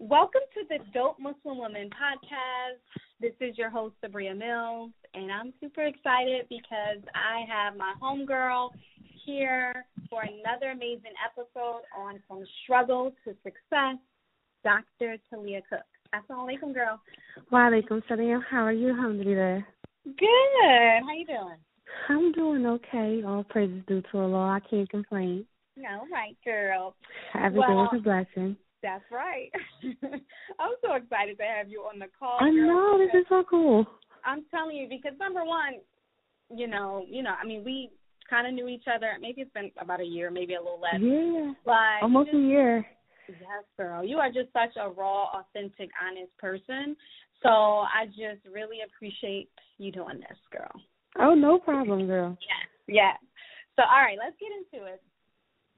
Welcome to the Dope Muslim Woman podcast. This is your host, Sabria Mills, and I'm super excited because I have my homegirl here for another amazing episode on From Struggle to Success, Dr. Taliah Cook. Assalamu alaikum, girl. Wa alaikum salam. How are you? Alhamdulillah. Good. How you doing? I'm doing okay. All praises due to Allah. I can't complain. No, All right, girl. Everything well, is a blessing. That's right. I'm so excited to have you on the call. I know this is so cool. I'm telling you because number one, you know, you know, I mean, we kind of knew each other. Maybe it's been about a year, maybe a little less. Yeah. But almost just, a year. Yes, girl. You are just such a raw, authentic, honest person. So I just really appreciate you doing this, girl. Oh, no problem, girl. Yes. Yes. So all right, let's get into it.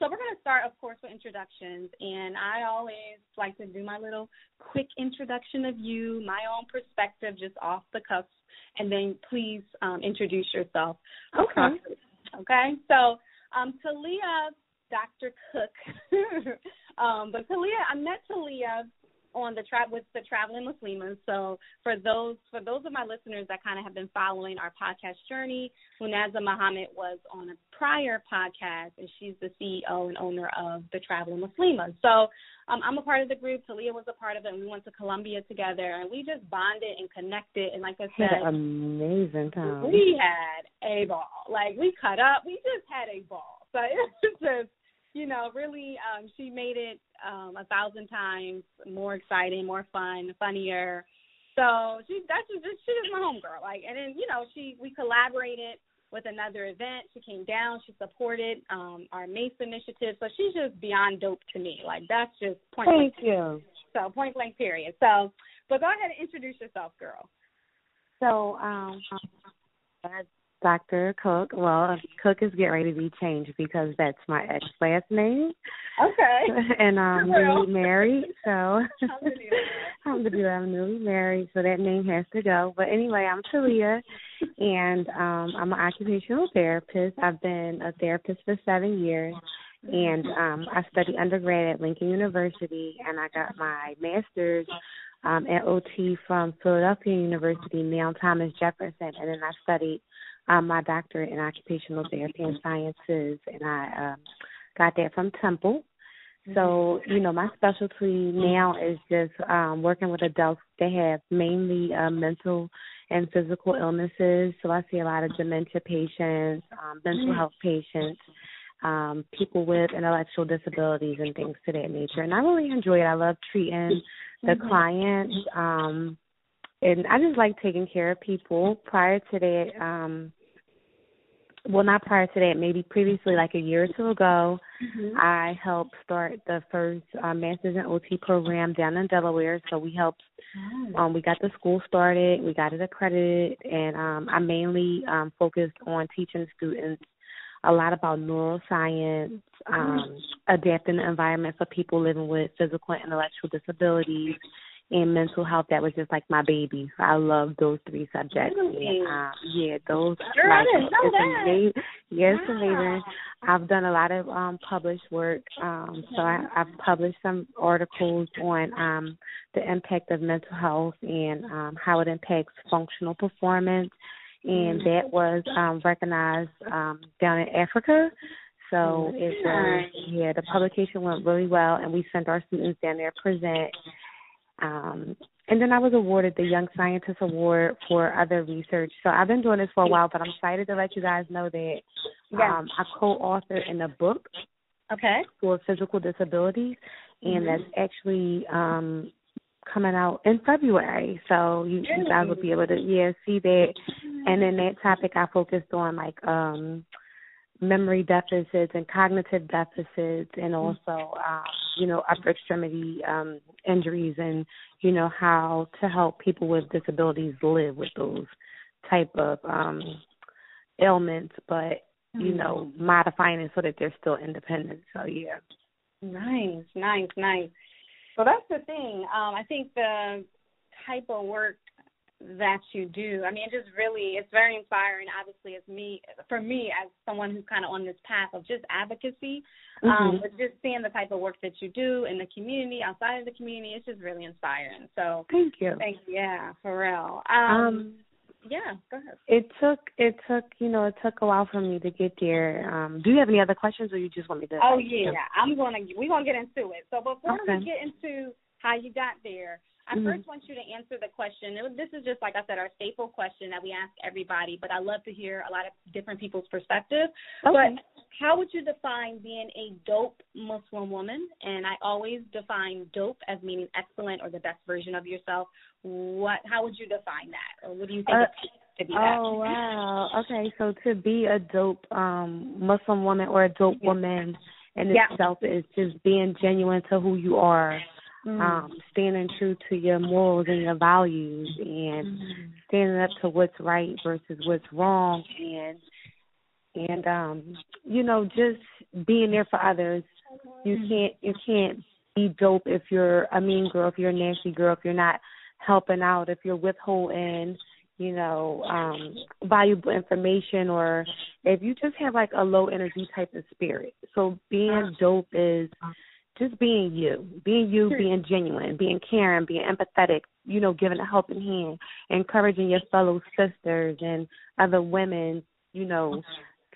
So we're going to start, of course, with introductions, and I always like to do my little quick introduction of you, my own perspective, just off the cuff, and then please um, introduce yourself. Okay. Okay. So, um, Taliah, Dr. Cook, um, but Taliah, I met Taliah on the tra- with the traveling Muslimas. So for those for those of my listeners that kind of have been following our podcast journey, Munaza Muhammad was on a prior podcast, and she's the CEO and owner of the Traveling Muslimas. So um, I'm a part of the group. Taliah was a part of it, and we went to Colombia together, and we just bonded and connected. And like I said, had an amazing time. We had a ball. Like we cut up. We just had a ball. So it was just you know, really, um, she made it um, a thousand times more exciting, more fun, funnier. So she that's just she was my homegirl. Like, and then you know, she we collaborated with another event. She came down. She supported um, our Mace initiative. So she's just beyond dope to me. Like that's just point. Thank blank. you. So point blank period. So, but go ahead and introduce yourself, girl. So, um, Dr. Cook. Well, Cook is getting ready to be changed because that's my ex last name. Okay. and um Well. newly married, so I'm Alhamdulillah. Alhamdulillah, I'm newly married, so that name has to go. But anyway, I'm Taliah and um I'm an occupational therapist. I've been a therapist for seven years and um I studied undergrad at Lincoln University and I got my master's um at OT from Philadelphia University, now Thomas Jefferson, and then I studied um, my doctorate in occupational therapy and sciences, and I um, got that from Temple. So, you know, my specialty now is just um, working with adults that have mainly uh, mental and physical illnesses. So I see a lot of dementia patients, um, mental health patients, um, people with intellectual disabilities and things to that nature. And I really enjoy it. I love treating the clients. Um, and I just like taking care of people. Prior to that, um, well, not prior to that, maybe previously, like a year or two ago, Mm-hmm. I helped start the first uh, Masters in OT program down in Delaware. So we helped, um, we got the school started, we got it accredited, and um, I mainly um, focused on teaching students a lot about neuroscience, um, adapting the environment for people living with physical and intellectual disabilities, and mental health. That was just like my baby. I love those three subjects. Really? And, um, yeah, those. Girl, like, it's that. amazing. It's Wow. amazing. I've done a lot of um published work. Um so I, I've published some articles on um the impact of mental health and um how it impacts functional performance and that was um recognized um down in Africa. So it was yeah, the publication went really well and we sent our students down there to present. Um and then I was awarded the Young Scientist Award for other research. So I've been doing this for a while, but I'm excited to let you guys know that Yeah. um, I co-authored in a book Okay. for physical disabilities, and Mhm. that's actually um, coming out in February. So you, you guys will be able to yeah see that. And then that topic I focused on like um, memory deficits and cognitive deficits, and also um, you know upper extremity um, injuries, and you know how to help people with disabilities live with those type of um, ailments, but you know, modifying it so that they're still independent. So yeah. Nice, nice, nice. So that's the thing. Um, I think the type of work that you do. I mean, it just really, it's very inspiring. Obviously, it's me, for me, as someone who's kind of on this path of just advocacy, um, mm-hmm. um, but just seeing the type of work that you do in the community, outside of the community, it's just really inspiring. So, thank you. Thank you. Yeah, for real. Um, um yeah, go ahead. It took it took you know it took a while for me to get there. Um, do you have any other questions, or you just want me to? Oh yeah, I'm gonna we're gonna get into it. So before okay. we get into how you got there, I mm-hmm. first want you to answer the question. This is just like I said, our staple question that we ask everybody, but I love to hear a lot of different people's perspective. Okay. But how would you define being a dope Muslim woman? And I always define dope as meaning excellent or the best version of yourself. What? How would you define that, or what do you think? Uh, oh wow. Okay, so to be a dope um Muslim woman or a dope yeah. woman in yeah. itself is just being genuine to who you are mm. um, standing true to your morals and your values and mm. standing up to what's right versus what's wrong and and um you know just being there for others you mm-hmm. can't you can't be dope if you're a mean girl if you're a nasty girl if you're not helping out if you're withholding you know um valuable information or if you just have like a low energy type of spirit so being dope is just being you, being you, being genuine, being caring, being empathetic, you know, giving a helping hand, encouraging your fellow sisters and other women, you know,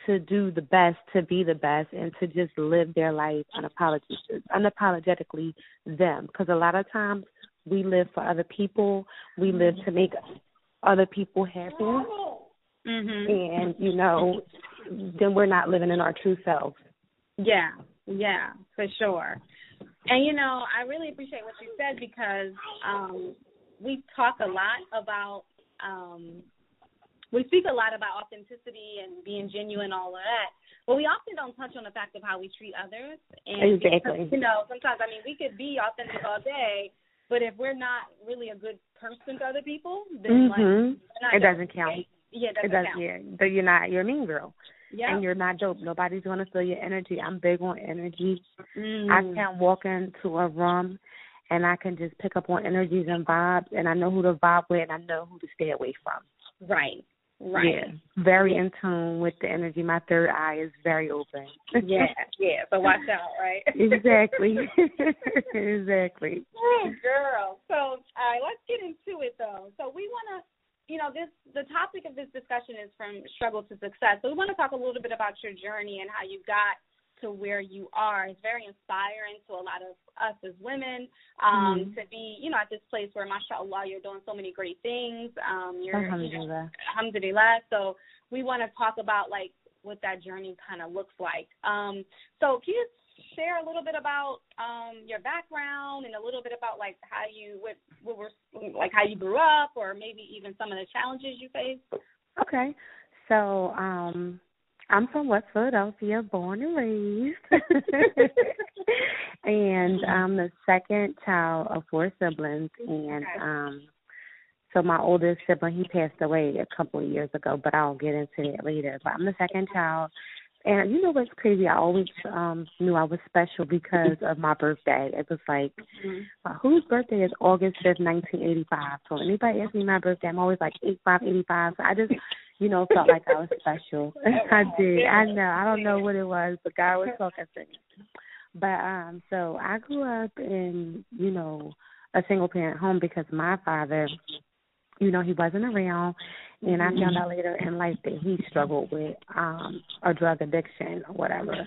to do the best, to be the best, and to just live their life unapologetically, unapologetically them. Because a lot of times we live for other people, we live to make other people happy, mm-hmm. and you know, then we're not living in our true selves. Yeah, yeah, for sure. And you know, I really appreciate what you said because um we talk a lot about um we speak a lot about authenticity and being genuine, all of that. But we often don't touch on the fact of how we treat others. And exactly. You know, sometimes I mean we could be authentic all day, but if we're not really a good person to other people, then mm-hmm. like it doesn't count. Yeah, it doesn't, it doesn't count. Yeah, you're not you're a mean girl and you're not dope. Nobody's gonna feel your energy. I'm big on energy. Mm. I can walk into a room and I can just pick up on energies and vibes and I know who to vibe with and I know who to stay away from. Right. Right. Yeah. Very in tune with the energy. My third eye is very open. yeah, yeah. So watch out, right? exactly. exactly. Oh, girl. So all right, let's get into it though. So we wanna you know, this the topic of this discussion is from struggle to success. So we want to talk a little bit about your journey and how you got to where you are. It's very inspiring to a lot of us as women um, mm-hmm. to be, you know, at this place where, mashallah, you're doing so many great things. Um, you're, alhamdulillah. Alhamdulillah. So we want to talk about like what that journey kind of looks like. Um, so can you share a little bit about um, your background and a little bit about like how you what what were like how you grew up or maybe even some of the challenges you faced? Okay. So, um I'm from West Philadelphia, born and raised. and I'm the second child of four siblings and um so my oldest sibling he passed away a couple of years ago, but I'll get into that later. But I'm the second child and you know what's crazy? I always um knew I was special because of my birthday. It was like, mm-hmm. uh, whose birthday is August fifth, nineteen eighty five? So anybody ask me my birthday, I'm always like eight five eighty five. So I just, you know, felt like I was special. I did. I know. I don't know what it was, but God was talking to me. But um, so I grew up in, you know, a single parent home because my father you know, he wasn't around and I found out later in life that he struggled with um a drug addiction or whatever.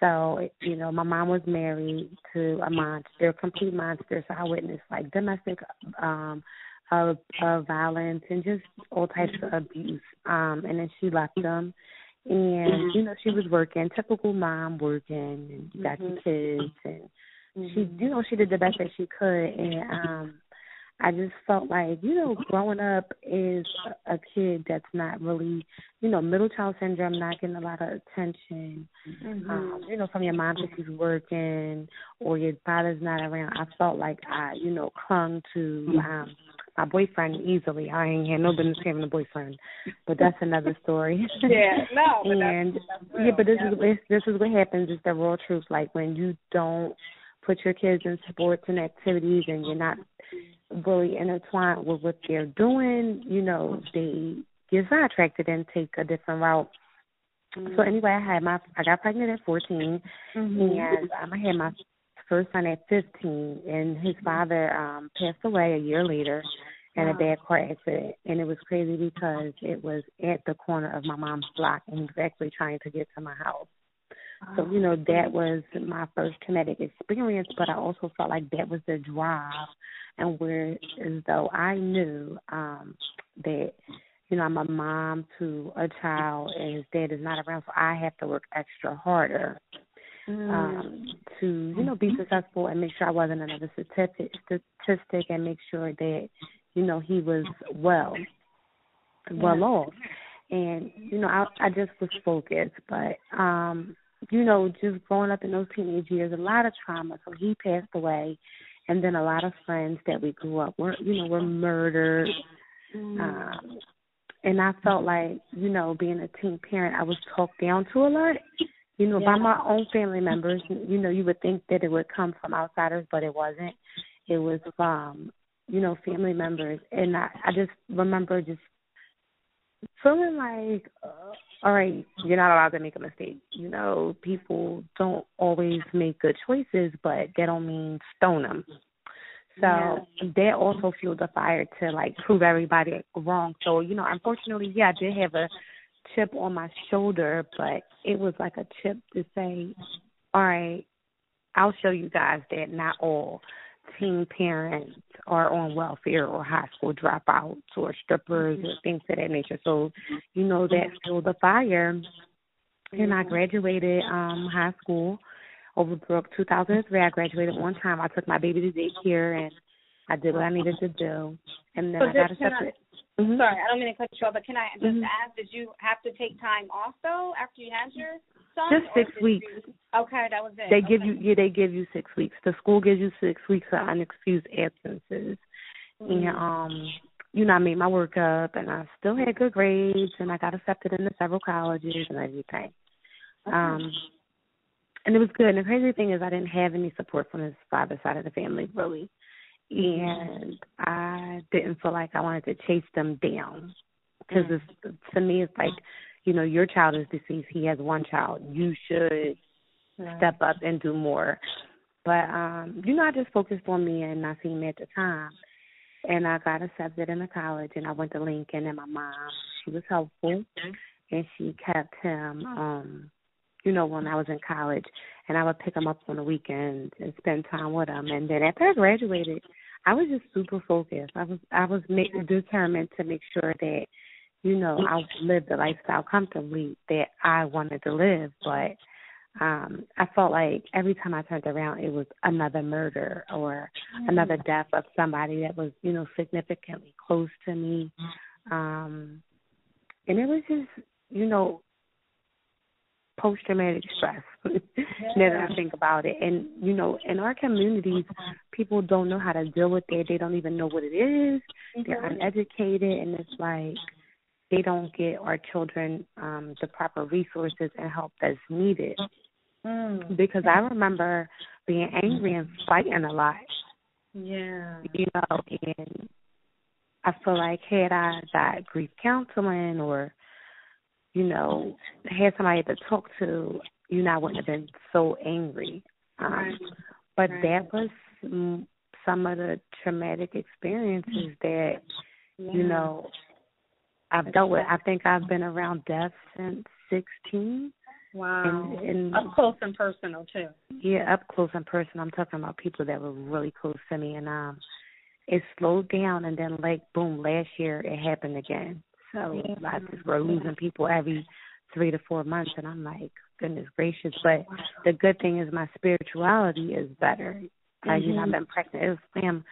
So, you know, my mom was married to a monster, complete monster, so I witnessed like domestic um of of violence and just all types of abuse. Um and then she left him and, you know, she was working, typical mom working and got mm-hmm. kids and she you know, she did the best that she could and um I just felt like, you know, growing up is a kid that's not really, you know, middle child syndrome, not getting a lot of attention, mm-hmm. um, you know, from your mom because she's working or your father's not around. I felt like I, you know, clung to um my boyfriend easily. I ain't had no business having a boyfriend, but that's another story. yeah, no, and that's, that's yeah, but this yeah. is this is what happens. It's the real truth. Like when you don't put your kids in sports and activities, and you're not really intertwined with what they're doing, you know, they get sidetracked and take a different route. Mm-hmm. So anyway, I had my I got pregnant at 14, mm-hmm. and um, I had my first son at 15, and his father um passed away a year later in a bad car accident. And it was crazy because it was at the corner of my mom's block, and he was actually trying to get to my house. So, you know, that was my first traumatic experience, but I also felt like that was the drive and where as though I knew um that, you know, I'm a mom to a child and his dad is not around, so I have to work extra harder mm. um to, you know, be successful and make sure I wasn't another statistic statistic and make sure that, you know, he was well well off. And, you know, I I just was focused. But um you know, just growing up in those teenage years, a lot of trauma. So he passed away, and then a lot of friends that we grew up were, you know, were murdered. Mm-hmm. Um, and I felt like, you know, being a teen parent, I was talked down to a lot. You know, yeah. by my own family members. You know, you would think that it would come from outsiders, but it wasn't. It was from, you know, family members. And I, I just remember just feeling like, uh, all right, you're not allowed to make a mistake. You know, people don't always make good choices, but that don't mean stone them. So yeah. that also fueled the fire to like prove everybody wrong. So you know, unfortunately, yeah, I did have a chip on my shoulder, but it was like a chip to say, all right, I'll show you guys that not all teen parents are on welfare or high school dropouts or strippers or things of that nature. So, you know, that fueled the fire. And I graduated um high school Overbrook 2003. I graduated one time. I took my baby to daycare and I did what I needed to do. And then so I got accepted. Mm-hmm. Sorry, I don't mean to cut you off, but can I just mm-hmm. ask, did you have to take time off though after you had your Just six weeks. You, okay, that was it. They okay. give you yeah, they give you six weeks. The school gives you six weeks of unexcused absences. Mm-hmm. And um you know, I made my work up and I still had good grades and I got accepted into several colleges and everything. Okay. Um and it was good. And the crazy thing is I didn't have any support from his father's side of the family really and I didn't feel like I wanted to chase them down because mm. it's to me it's like you know your child is deceased he has one child you should right. step up and do more but um you know I just focused on me and not seeing me at the time and I got accepted in the college and I went to Lincoln and my mom she was helpful and she kept him um you know, when I was in college, and I would pick them up on the weekends and spend time with them. And then after I graduated, I was just super focused. I was I was make, determined to make sure that, you know, I lived the lifestyle comfortably that I wanted to live. But um I felt like every time I turned around, it was another murder or another death of somebody that was, you know, significantly close to me. Um and it was just, you know, post traumatic stress yeah. now that I think about it. And you know, in our communities people don't know how to deal with it. They don't even know what it is. Mm-hmm. They're uneducated and it's like they don't get our children um the proper resources and help that's needed. Mm. Because I remember being angry and fighting a lot. Yeah. You know, and I feel like had I got grief counseling or you know, had somebody to talk to, you know, I wouldn't have been so angry. Um, right. But right. that was some of the traumatic experiences that, yeah. you know, I've dealt with. I think I've been around death since 16. Wow. And, and up close and personal too. Yeah, up close and personal. I'm talking about people that were really close to me, and um, it slowed down, and then like boom, last year it happened again. So I just we're losing people every three to four months, and I'm like, goodness gracious. But the good thing is my spirituality is better. Mm-hmm. Uh, you know, I've mm-hmm. been practicing Islam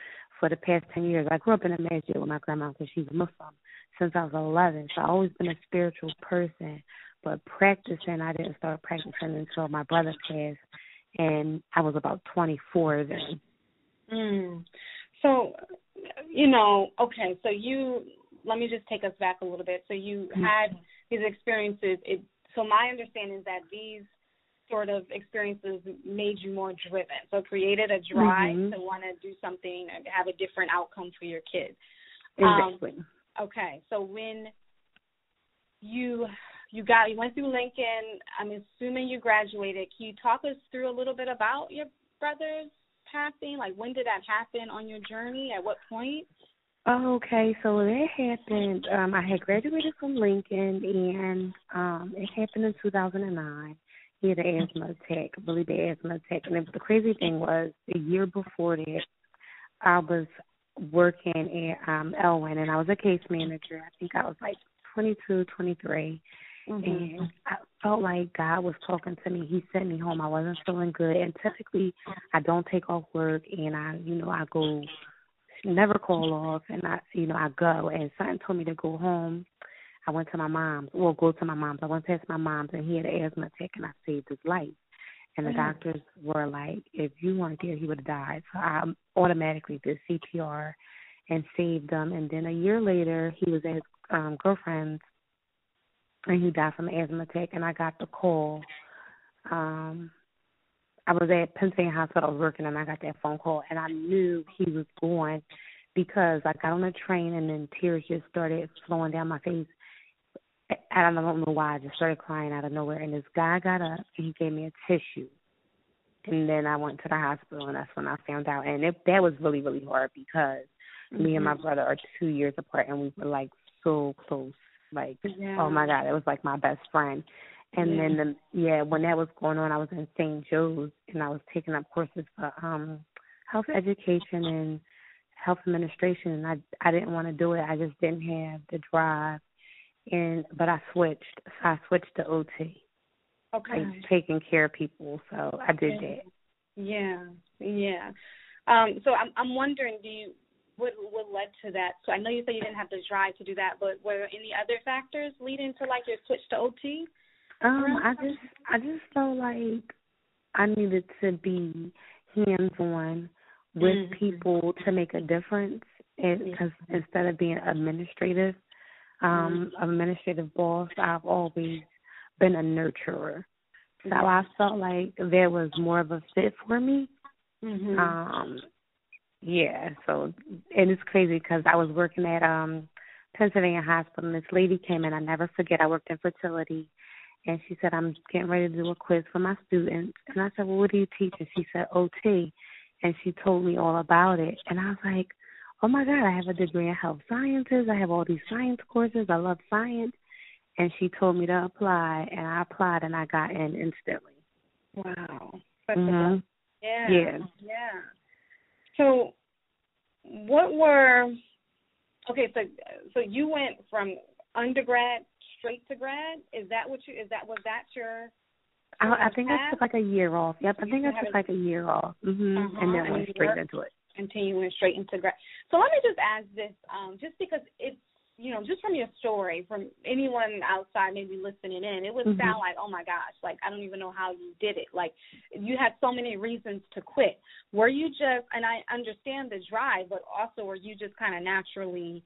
for the past ten years. I grew up in a masjid with my grandma because she's a Muslim since I was 11. So I've always been a spiritual person. But practicing, I didn't start practicing until my brother passed, and I was about 24 then. Mm. So, you know, okay, so you let me just take us back a little bit. So you mm-hmm. had these experiences. It, so my understanding is that these sort of experiences made you more driven. So created a drive mm-hmm. to want to do something and have a different outcome for your kids. Exactly. Um, okay, so when you you got you went through Lincoln, I'm assuming you graduated. Can you talk us through a little bit about your brother's passing? Like when did that happen on your journey? At what point? Okay, so that happened. Um, I had graduated from Lincoln, and um, it happened in 2009. He had an asthma attack, really bad asthma attack, and the crazy thing was, the year before that, I was working at um Elwyn, and I was a case manager. I think I was like 22, 23. Mm-hmm. And I felt like God was talking to me. He sent me home. I wasn't feeling good, and typically I don't take off work, and I, you know, I go never call off and I you know, I go and something told me to go home. I went to my mom's well go to my mom's. I went past my mom's and he had an asthma attack and I saved his life. And the mm-hmm. doctors were like, If you weren't there he would have died. So I automatically did CPR and saved him and then a year later he was at his um girlfriend's and he died from an asthma attack and I got the call. Um I was at Pennsylvania Hospital, I was working, and I got that phone call, and I knew he was going because I got on the train, and then tears just started flowing down my face. I don't know why, I just started crying out of nowhere, and this guy got up and he gave me a tissue, and then I went to the hospital, and that's when I found out, and it, that was really really hard because mm-hmm. me and my mm-hmm. brother are two years apart, and we were like so close, like yeah. oh my god, it was like my best friend, and yeah. then the yeah, when that was going on, I was in St. Joe's and I was taking up courses for um health education and health administration and I I didn't want to do it. I just didn't have the drive. And but I switched. So I switched to OT. Okay. Like taking care of people. So I did that. Yeah. Yeah. Um so I'm I'm wondering do you what what led to that? So I know you said you didn't have the drive to do that, but were there any other factors leading to like your switch to OT? Um, I just I just felt like I needed to be hands on with mm-hmm. people to make a difference, and because instead of being administrative, um, mm-hmm. administrative boss, I've always been a nurturer. So. I felt like there was more of a fit for me. Mm-hmm. Um, yeah. So and it's crazy because I was working at um Pennsylvania Hospital, and this lady came in. I never forget. I worked in fertility and she said, I'm getting ready to do a quiz for my students. And I said, Well, what do you teach? And she said, OT. And she told me all about it. And I was like, Oh my God, I have a degree in health sciences. I have all these science courses. I love science. And she told me to apply, and I applied, and I got in instantly. Wow. Mm-hmm. Yeah. Yeah. Yeah. So, what were okay? So, so you went from undergrad straight to grad? Is that what you? Is that was that your? I, I think I took like a year off. Yep, I think I took like a year off, hmm uh-huh. and then went straight into it. Went straight into grad. So let me just ask this, um, just because it's you know, just from your story, from anyone outside maybe listening in, it would mm-hmm. sound like, oh my gosh, like I don't even know how you did it. Like you had so many reasons to quit. Were you just, and I understand the drive, but also were you just kind of naturally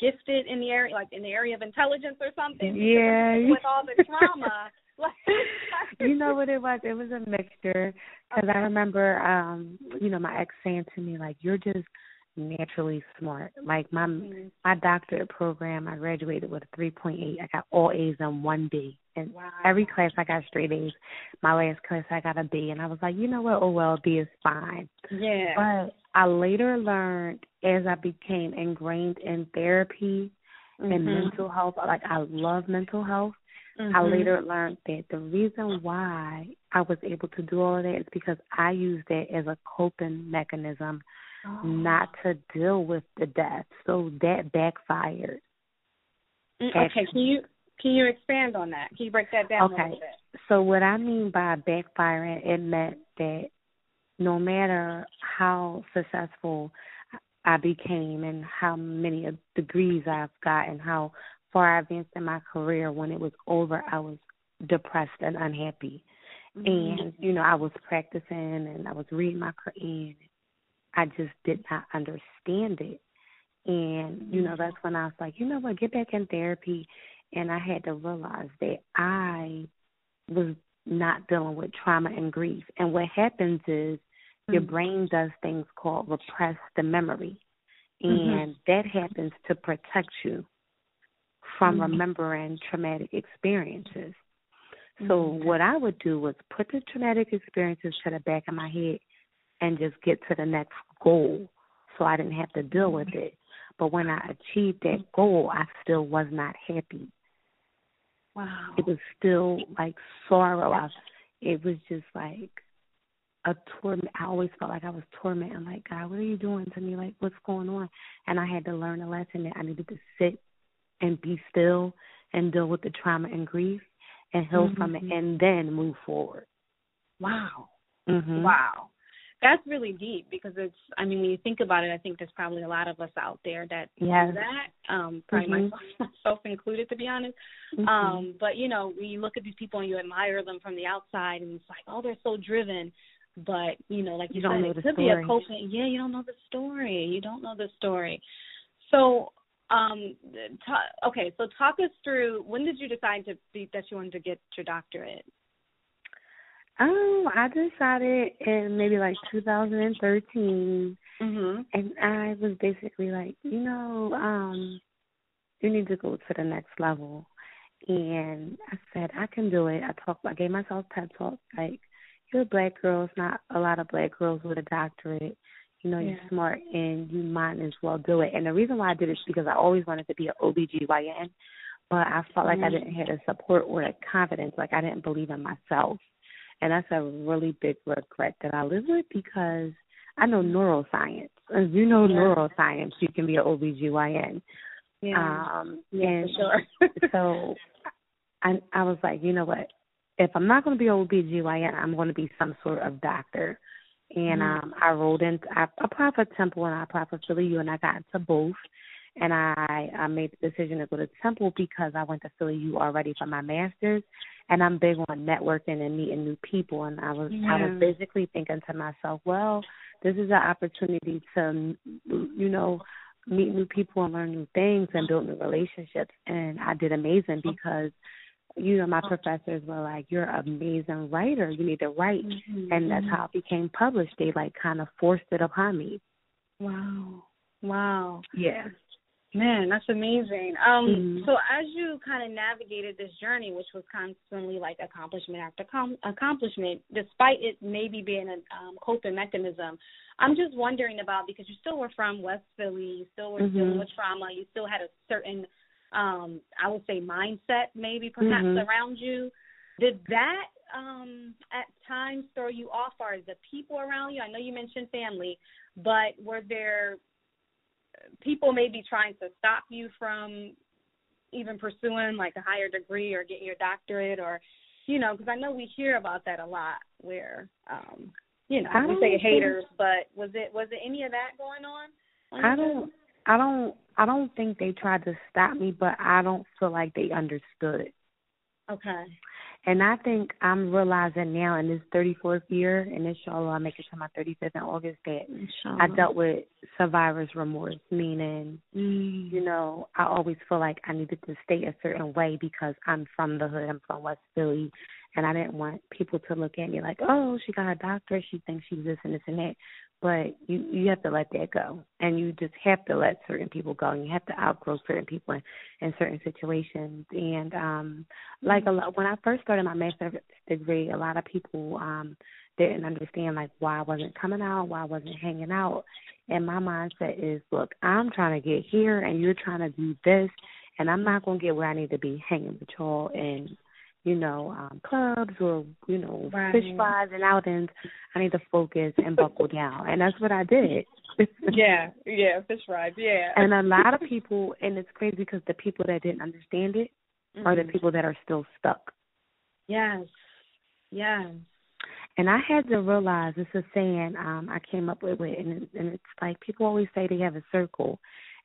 gifted in the area, like in the area of intelligence or something. Yeah. With all the trauma. you know what it was? It was a mixture. Because okay. I remember, um, you know, my ex saying to me, like, you're just naturally smart. Like my mm-hmm. my doctorate program, I graduated with a 3.8. I got all A's and one B. And wow. every class I got straight A's. My last class I got a B, and I was like, you know what? Oh well, B is fine. Yeah. But I later learned as I became ingrained in therapy mm-hmm. and mental health. Like I love mental health. Mm-hmm. I later learned that the reason why I was able to do all of that is because I used that as a coping mechanism oh. not to deal with the death. So that backfired. Mm, okay, can you can you expand on that? Can you break that down okay. a little bit? So what I mean by backfiring, it meant that no matter how successful I became and how many degrees I've gotten, how far I advanced in my career, when it was over, I was depressed and unhappy. Mm-hmm. And, you know, I was practicing and I was reading my Quran. I just did not understand it. And, you know, that's when I was like, you know what, get back in therapy. And I had to realize that I was not dealing with trauma and grief. And what happens is mm-hmm. your brain does things called repress the memory. Mm-hmm. And mm-hmm. that happens to protect you from mm-hmm. remembering traumatic experiences. So mm-hmm. what I would do was put the traumatic experiences to the back of my head and just get to the next goal so I didn't have to deal with it. But when I achieved that goal, I still was not happy. Wow. It was still like sorrow. I, it was just like a torment. I always felt like I was tormenting. Like God, what are you doing to me? Like what's going on? And I had to learn a lesson that I needed to sit and be still and deal with the trauma and grief and heal mm-hmm. from it, and then move forward. Wow. Mm-hmm. Wow that's really deep because it's i mean when you think about it i think there's probably a lot of us out there that yes. do that um probably mm-hmm. myself, myself included to be honest mm-hmm. um but you know when you look at these people and you admire them from the outside and it's like oh they're so driven but you know like you, you don't said know it could story. be a coping yeah you don't know the story you don't know the story so um okay so talk us through when did you decide to be that you wanted to get your doctorate um, I decided in maybe like 2013, mm-hmm. and I was basically like, you know, um, you need to go to the next level. And I said, I can do it. I talked, I gave myself pep talk like, you're a black girl. It's not a lot of black girls with a doctorate. You know, yeah. you're smart and you might as well do it. And the reason why I did it is because I always wanted to be an OBGYN, but I felt like mm-hmm. I didn't have the support or the confidence. Like I didn't believe in myself. And that's a really big regret that I live with because I know neuroscience. As you know yeah. neuroscience, you can be an OBGYN. Yeah. Um yeah, and sure. so I I was like, you know what? If I'm not gonna be OBGYN, I'm gonna be some sort of doctor. And mm-hmm. um I rolled in I applied for Temple and I applied for Philly U and I got into both and I, I made the decision to go to Temple because I went to Philly U already for my master's, and I'm big on networking and meeting new people. And I was yeah. I was basically thinking to myself, well, this is an opportunity to, you know, meet new people and learn new things and build new relationships. And I did amazing because you know, my professors were like, "You're an amazing writer. You need to write," mm-hmm. and that's how it became published. They like kind of forced it upon me. Wow, wow. Yeah. Man, that's amazing. Um, mm-hmm. so as you kind of navigated this journey, which was constantly like accomplishment after com- accomplishment, despite it maybe being a um, coping mechanism, I'm just wondering about because you still were from West Philly, you still were mm-hmm. dealing with trauma, you still had a certain, um, I would say, mindset maybe perhaps mm-hmm. around you. Did that um, at times throw you off, or the people around you? I know you mentioned family, but were there people may be trying to stop you from even pursuing like a higher degree or getting your doctorate or you know because i know we hear about that a lot where um you know we say haters but was it was it any of that going on, on i don't i don't i don't think they tried to stop me but i don't feel like they understood okay and I think I'm realizing now in this 34th year, and inshallah, I make it to my 35th in August, that inshallah. I dealt with survivor's remorse, meaning, mm. you know, I always feel like I needed to stay a certain way because I'm from the hood, I'm from West Philly, and I didn't want people to look at me like, oh, she got a doctorate, she thinks she's this and this and that but you you have to let that go. And you just have to let certain people go. And you have to outgrow certain people in, in certain situations. And um like a lot when i first started my master's degree a lot of people um didn't understand like why i wasn't coming out why i wasn't hanging out. And my mindset is look i'm trying to get here and you're trying to do this. And i'm not going to get where i need to be hanging with y'all and you know, um, clubs or, you know, right. fish fries and outings. I need to focus and buckle down. And that's what I did. yeah, yeah, fish fries, yeah. And a lot of people, and it's crazy because the people that didn't understand it mm-hmm. are the people that are still stuck. Yes, yes. And I had to realize it's a saying um I came up with, it, and, and it's like people always say they have a circle,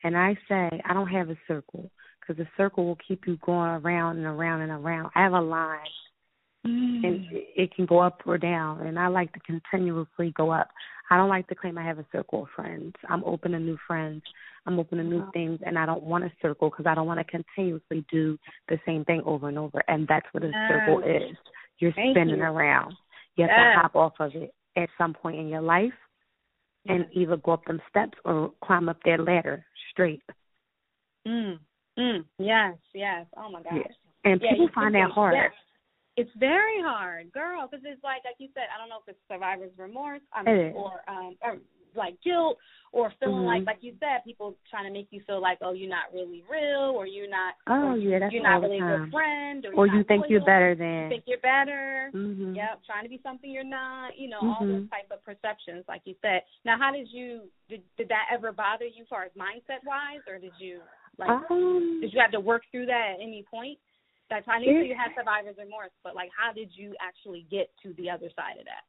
and I say I don't have a circle because the circle will keep you going around and around and around. I have a line, mm. and it can go up or down, and I like to continuously go up. I don't like to claim I have a circle of friends. I'm open to new friends. I'm open to new wow. things, and I don't want a circle because I don't want to continuously do the same thing over and over. And that's what a yes. circle is. you're Thank spinning you. around. You have Yes. to hop off of it at some point in your life and either go up them steps or climb up that ladder straight. Mm. Mm. Yes, yes. Oh my gosh. Yeah. And Yeah, people find that hard. yes. It's very hard, girl, because it's like, like you said, I don't know if it's survivor's remorse, or um, or like guilt, or feeling like, Mhm. like you said, people trying to make you feel like, oh, you're not really real, or you're not, Oh or yeah, that's you're not really a good friend, or, Or you're you think you're loyal, better You than. think you're better. Mhm. Yep, trying to be something you're not. You know, all those Mhm. type of perceptions, like you said. Now, how did you did did that ever bother you, as far as mindset wise, or did you like Um, did you have to work through that at any point? That's I know It- you had survivor's remorse, but like, how did you actually get to the other side of that?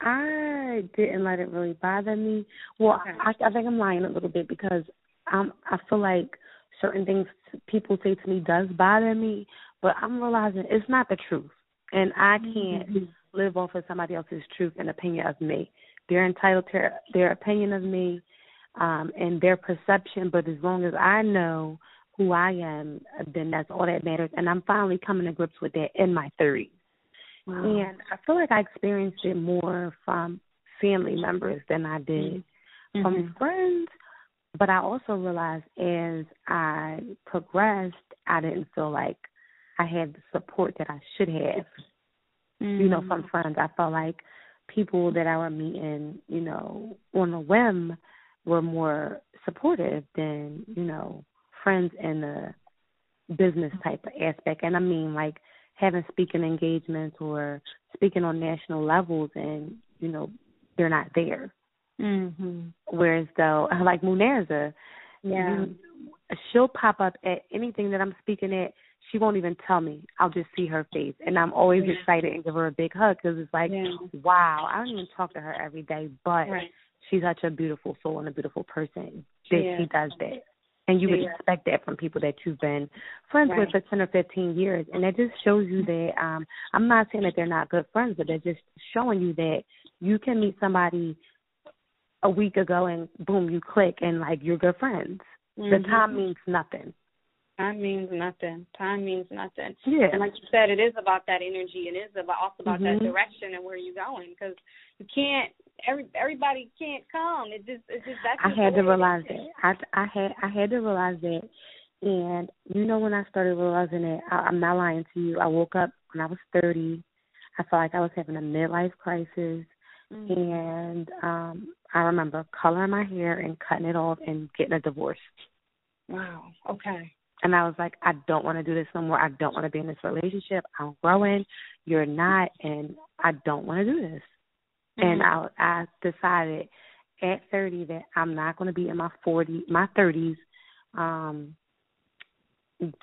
I didn't let it really bother me. Well, Okay. I, I think I'm lying a little bit because um I feel like certain things people say to me does bother me, but I'm realizing it's not the truth, and I can't live off of somebody else's truth and opinion of me. They're entitled to their opinion of me um and their perception, but as long as I know who I am, then that's all that matters. And I'm finally coming to grips with that in my 30s. And I feel like I experienced it more from family members than I did Mm-hmm. from friends. But I also realized as I progressed, I didn't feel like I had the support that I should have. You know, from friends. I felt like people that I were meeting, you know, on a whim were more supportive than, you know, friends in the business type of aspect. And I mean like having speaking engagements or speaking on national levels and, you know, they're not there. Mhm. Whereas though like Muneza, Yeah. you, she'll pop up at anything that I'm speaking at. She won't even tell me. I'll just see her face, and I'm always Yeah. excited and give her a big hug because it's like, Yeah. wow. I don't even talk to her every day, but Right. She's such a beautiful soul and a beautiful person that Yeah. she does that. And you would Yeah. expect that from people that you've been friends with for ten or fifteen years, and that just shows you that. um I'm not saying that they're not good friends, but they're just showing you that you can meet somebody a week ago and boom, you click and like you're good friends. The Mhm. time means nothing. Time means nothing. Time means nothing. Yeah. And like you said, it is about that energy. It is about also about that Mhm. direction and where you're going. Because you can't. Every everybody can't come. It just it just that's. I had to realize that. I I had I had to realize that, and you know when I started realizing it, I, I'm not lying to you. I woke up when I was 30. I felt like I was having a midlife crisis, Mhm. and um I remember coloring my hair and cutting it off and getting a divorce. Wow. Okay. And I was like, I don't want to do this no more. I don't want to be in this relationship. I'm growing. You're not, and I don't want to do this. And I I decided at 30 that I'm not going to be in my 40 my 30s um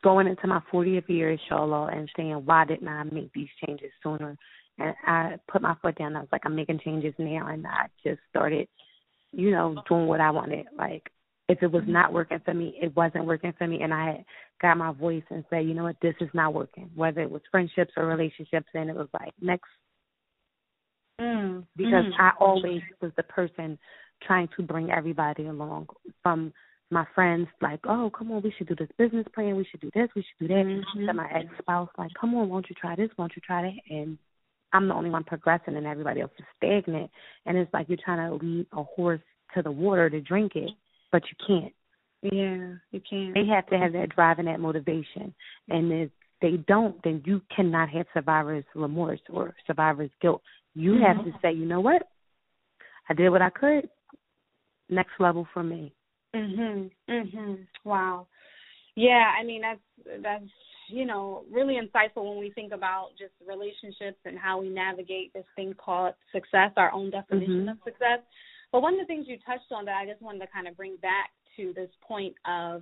going into my 40th year inshallah and saying why didn't I make these changes sooner and I put my foot down I was like I'm making changes now and I just started you know doing what I wanted like if it was not working for me it wasn't working for me and I got my voice and said you know what? This is not working. Whether it was friendships or relationships and it was like next. Mm. because Mm. I always was the person trying to bring everybody along from my friends like, Oh, come on, we should do this business plan, we should do this, we should do that. Mhm. to my ex spouse, like, Come on, won't you try this, won't you try that? And I'm the only one progressing and everybody else is stagnant. And it's like you're trying to lead a horse to the water to drink it, but you can't. Yeah, you can't. They have to have that drive and that motivation. And if they don't, then you cannot have survivor's remorse or survivor's guilt. You have to say, you know what? I did what I could. Next level for me. Mhm. Mhm. Wow. Yeah, I mean that's that's you know really insightful when we think about just relationships and how we navigate this thing called success, our own definition Mhm. of success. But one of the things you touched on that I just wanted to kind of bring back to this point of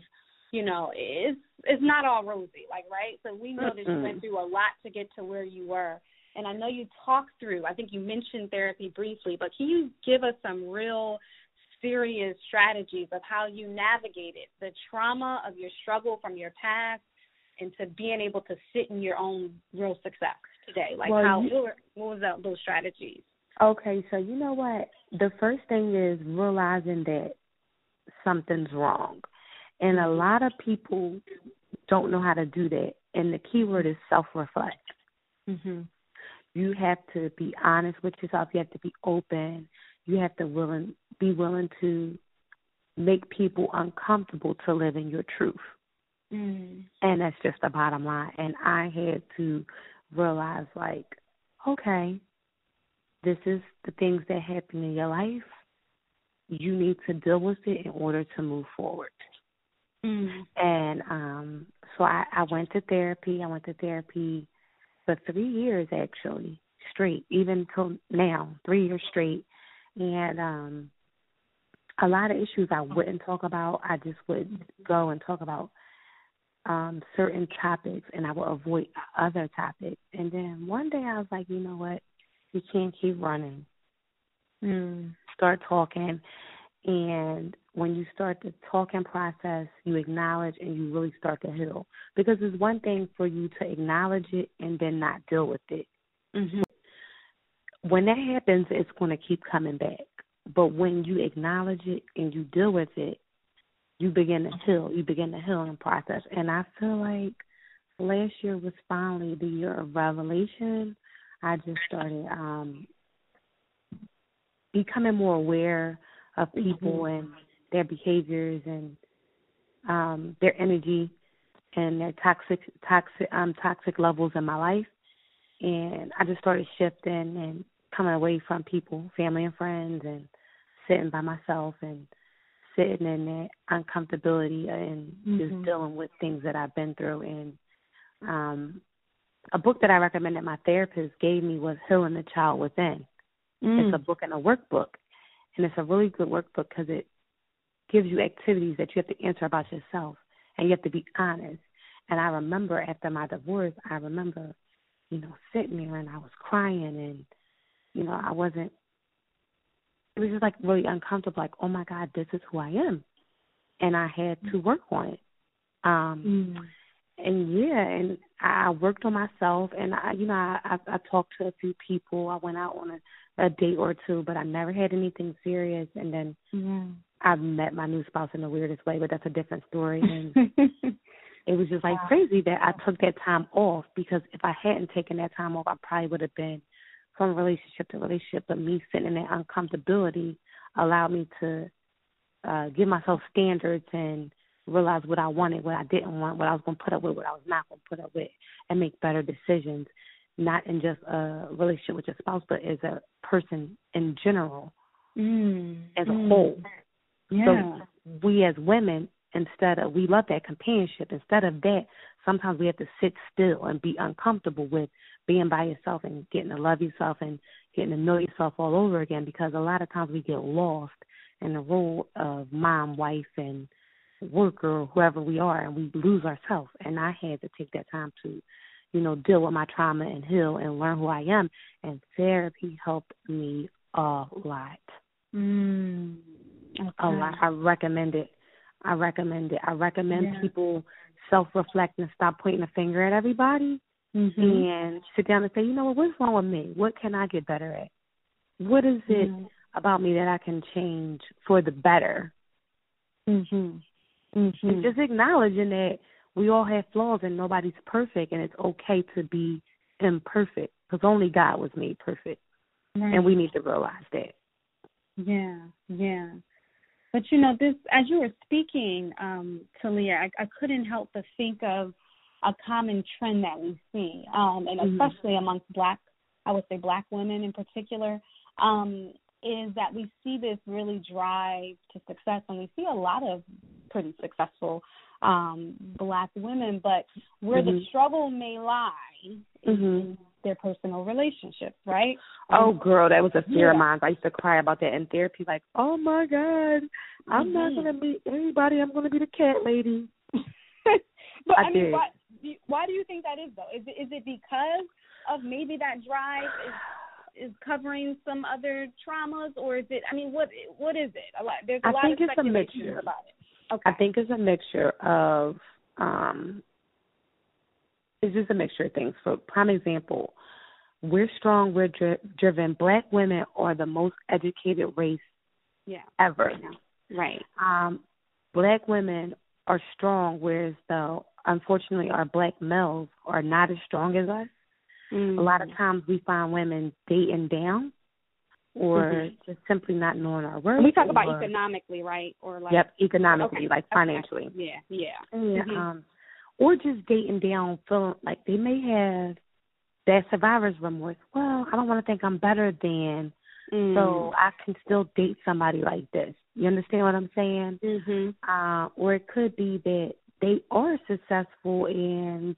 you know it's it's not all rosy like right? So we know that you went through a lot to get to where you were. And i know you talked through i think you mentioned therapy briefly but can you give us some real serious strategies of how you navigated the trauma of your struggle from your past into being able to sit in your own real success today? Like Well, how you- what, were, what was that, those strategies? Okay, so you know what? The first thing is realizing that something's wrong. And a lot of people don't know how to do that. And the key word is self reflect. mhm you have to be honest with yourself. You have to be open. You have to willing be willing to make people uncomfortable to live in your truth. Mm. And that's just the bottom line. And I had to realize like, okay, this is the things that happen in your life. You need to deal with it in order to move forward. Mm. And um so I, I went to therapy. I went to therapy for three years actually, straight, even till now, three years straight. And um a lot of issues I wouldn't talk about. I just would go and talk about um certain topics and I would avoid other topics. And then one day I was like, you know what? You can't keep running. Mm. Start talking and when you start the talking process, you acknowledge and you really start to heal. Because it's one thing for you to acknowledge it and then not deal with it. Mm-hmm. When that happens, it's going to keep coming back. But when you acknowledge it and you deal with it, you begin to heal. You begin the healing process. And I feel like last year was finally the year of revelation. I just started um becoming more aware of people mm-hmm. and their behaviors and um their energy and their toxic toxic um toxic levels in my life and I just started shifting and coming away from people, family and friends and sitting by myself and sitting in that uncomfortability and mm-hmm. just dealing with things that I've been through and um a book that I recommended my therapist gave me was Healing the Child Within. Mm. It's a book and a workbook and it's a really good workbook because it gives you activities that you have to answer about yourself, and you have to be honest. And I remember after my divorce, I remember, you know, sitting there and I was crying, and you know, I wasn't. It was just like really uncomfortable. Like, oh my God, this is who I am, and I had to work on it. Um, mm. And yeah, and I worked on myself, and I, you know, I, I I talked to a few people. I went out on a a date or two, but I never had anything serious. And then yeah. I met my new spouse in the weirdest way, but that's a different story. And it was just like wow. crazy that I took that time off because if I hadn't taken that time off, I probably would have been from relationship to relationship. But me sitting in that uncomfortability allowed me to uh give myself standards and realize what I wanted, what I didn't want, what I was going to put up with, what I was not going to put up with, and make better decisions not in just a relationship with your spouse, but as a person in general, mm. as a mm. whole. Yeah. So we as women, instead of we love that companionship. Instead of that, sometimes we have to sit still and be uncomfortable with being by yourself and getting to love yourself and getting to know yourself all over again. Because a lot of times we get lost in the role of mom, wife, and worker, or whoever we are, and we lose ourselves. And I had to take that time to you know, deal with my trauma and heal and learn who I am. And therapy helped me a lot. Mm, okay. A lot. I recommend it. I recommend it. I recommend yeah. people self reflect and stop pointing a finger at everybody mm-hmm. and sit down and say, you know what, what's wrong with me? What can I get better at? What is it mm-hmm. about me that I can change for the better? Mhm. Mhm. And just acknowledging that we all have flaws and nobody's perfect and it's okay to be imperfect because only God was made perfect. Right. And we need to realize that. Yeah, yeah. But you know, this as you were speaking, um, Taliah, I, I couldn't help but think of a common trend that we see, um, and mm-hmm. especially amongst black, I would say black women in particular, um, is that we see this really drive to success, and we see a lot of pretty successful um, black women, but where mm-hmm. the struggle may lie mm-hmm. in their personal relationships, right? Oh, girl, that was a fear yeah. of mine. I used to cry about that in therapy, like, oh my God, I'm mm-hmm. not going to meet anybody. I'm going to be the cat lady. but I, I mean, did. why, why do you think that is though? Is it is it because of maybe that drive is is covering some other traumas, or is it? I mean, what what is it? A lot. There's a I lot think of it's a mixture about it. Okay. I think it's a mixture of um it's just a mixture of things. For prime example, we're strong, we're dri- driven. Black women are the most educated race yeah. ever. Right. Um, black women are strong, whereas though unfortunately our black males are not as strong as us. Mm-hmm. A lot of mm-hmm. times we find women dating down or mm-hmm. just simply not knowing our worth. we talk or, about economically, right? Or like Yep, economically, okay. like financially. Okay. Yeah, yeah. Mm-hmm. um or just dating down feeling like they may have that survivor's remorse. Well, I don't want to think I'm better than mm. so I can still date somebody like this. You understand what I'm saying? Mm-hmm. Uh, or it could be that they are successful and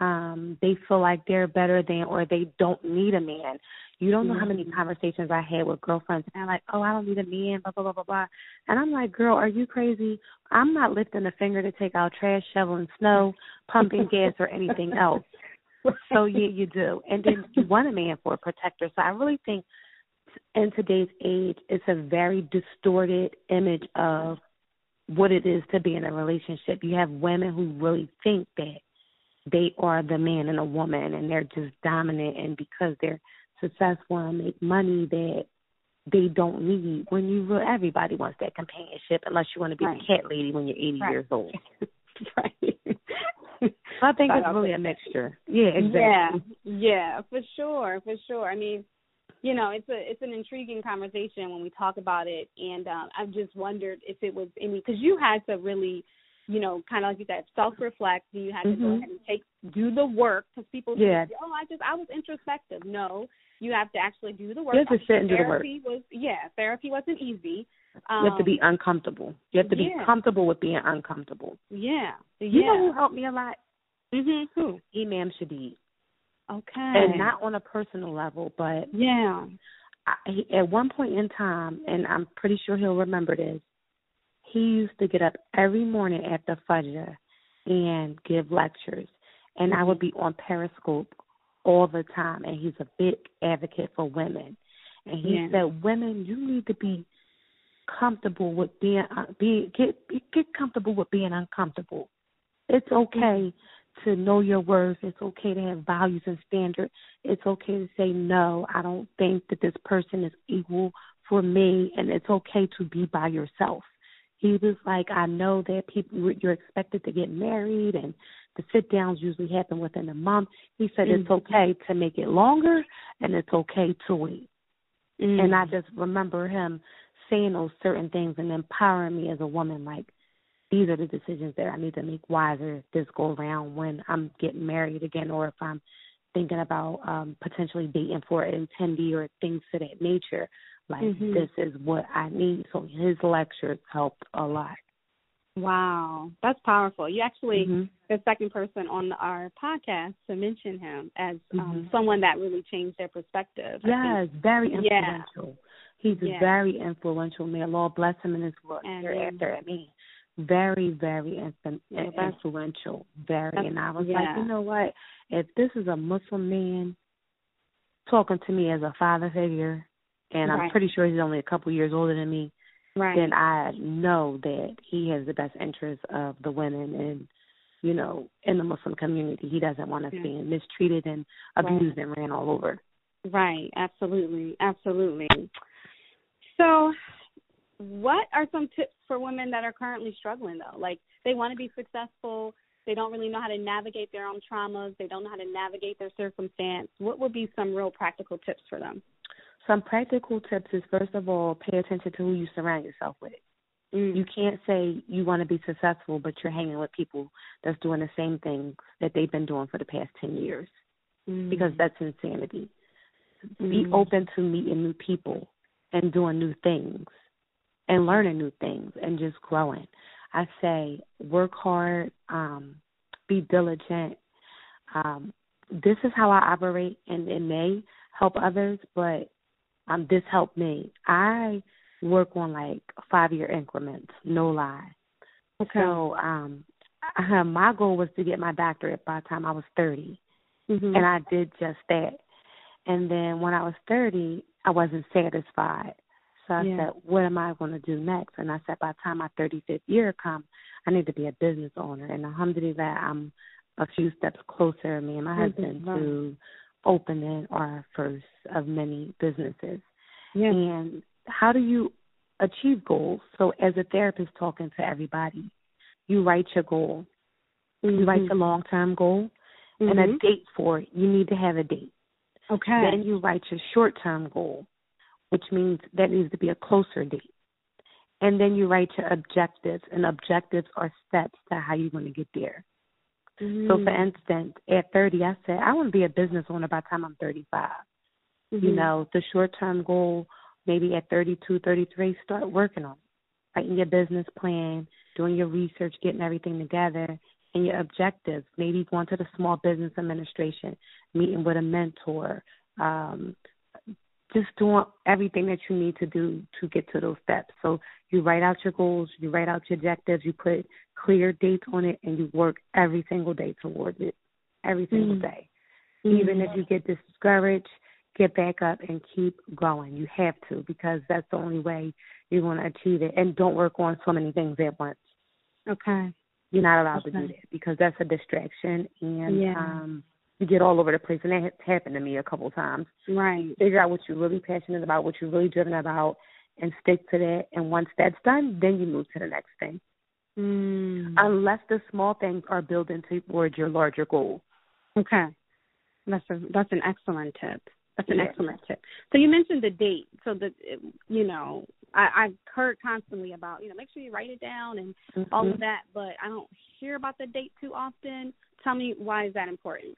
um they feel like they're better than or they don't need a man. You don't know how many mm-hmm. conversations I had with girlfriends and I'm like, Oh, I don't need a man, blah blah blah blah blah and I'm like, Girl, are you crazy? I'm not lifting a finger to take out trash, shoveling snow, pumping gas or anything else. So yeah, you do. And then you want a man for a protector. So I really think in today's age it's a very distorted image of what it is to be in a relationship. You have women who really think that they are the man and a woman and they're just dominant and because they're successful and make money that they don't need when you really everybody wants that companionship unless you want to be right. a cat lady when you're eighty right. years old. right. I think it's really a mixture. Yeah, exactly. Yeah, yeah, for sure, for sure. I mean, you know, it's a it's an intriguing conversation when we talk about it, and um, I've just wondered if it was any because you had to really, you know, kind of like you said, self reflect. You had to mm-hmm. go ahead and take do the work because people yeah. say, oh, I just I was introspective. No, you have to actually do the work. You have to sit and do the work. Was yeah, therapy wasn't easy. Um, you have to be um, uncomfortable. You have to be yeah. comfortable with being uncomfortable. Yeah, yeah. You know who helped me a lot? Mhm. Who? Imam Shadid. Okay. And not on a personal level, but yeah. I, at one point in time, and I'm pretty sure he'll remember this. He used to get up every morning at the Fajr and give lectures, and mm-hmm. I would be on Periscope all the time. And he's a big advocate for women, and he yeah. said, "Women, you need to be comfortable with being uh, be get get comfortable with being uncomfortable. It's okay mm-hmm to know your worth. It's okay to have values and standards. It's okay to say no. I don't think that this person is equal for me, and it's okay to be by yourself. He was like, I know that people you're expected to get married, and the sit downs usually happen within a month. He said mm-hmm. it's okay to make it longer, and it's okay to wait. Mm-hmm. And I just remember him saying those certain things and empowering me as a woman, like these are the decisions that I need to make wiser this go around when I'm getting married again or if I'm thinking about um potentially dating for an attendee or things to that nature. Like mm-hmm. this is what I need. So his lectures helped a lot. Wow, that's powerful. You actually mm-hmm. the second person on our podcast to mention him as um, mm-hmm. someone that really changed their perspective. Yes, very influential. Yeah. He's yeah. very influential. May Allah bless him in his work hereafter. I mean, very, very influential. Very. And I was yeah. like, you know what? If this is a Muslim man talking to me as a father figure, and right. I'm pretty sure he's only a couple years older than me, right. then I know that he has the best interest of the women and you know, in the Muslim community. He doesn't want us yeah. being mistreated and abused right. and ran all over. Right, absolutely. Absolutely. So what are some tips for women that are currently struggling though? Like they want to be successful, they don't really know how to navigate their own traumas, they don't know how to navigate their circumstance. What would be some real practical tips for them? Some practical tips is first of all, pay attention to who you surround yourself with. Mm. You can't say you want to be successful, but you're hanging with people that's doing the same things that they've been doing for the past 10 years mm. because that's insanity. Mm. Be open to meeting new people and doing new things and learning new things and just growing. I say work hard, um, be diligent. Um, this is how I operate, and it may help others, but um, this helped me. I work on like five year increments, no lie. Okay. So um, uh, my goal was to get my doctorate by the time I was 30, mm-hmm. and I did just that. And then when I was 30, I wasn't satisfied. So I yeah. said, what am I going to do next? And I said, by the time my 35th year comes, I need to be a business owner. And alhamdulillah, I'm a few steps closer, me and my husband, right. to opening our first of many businesses. Yeah. And how do you achieve goals? So as a therapist talking to everybody, you write your goal. Mm-hmm. You write your long-term goal, mm-hmm. and a mm-hmm. date for it. You need to have a date. Okay. Then you write your short term goal, which means that needs to be a closer date. And then you write your objectives, and objectives are steps to how you're going to get there. Mm-hmm. So, for mm. instance, at 30, I said, I want to be a business owner by the time I'm 35. Mm-hmm. You know, the short term goal, maybe at 32, 33, start working on it. Writing your business plan, doing your research, getting everything together, and your objectives. Maybe going to the Small Business Administration, meeting with a mentor, um, just doing everything that you need to do to get to those steps. So you write out your goals, you write out your objectives, you put clear dates on it, and you work every single day towards it, every single mm-hmm. day. Mm-hmm. Even if you get discouraged, get back up and keep going. You have to because that's the only way you're going to achieve it. And don't work on so many things at once. Okay. You're not allowed okay. to do that because that's a distraction and yeah. um get all over the place and that has happened to me a couple of times. Right. Figure out what you're really passionate about, what you're really driven about and stick to that and once that's done, then you move to the next thing. Mm. Unless the small things are building towards your larger goal. Okay. That's a that's an excellent tip. That's an yeah. excellent tip. So you mentioned the date. So that you know, I, I've heard constantly about you know make sure you write it down and mm-hmm. all of that, but I don't hear about the date too often. Tell me why is that important?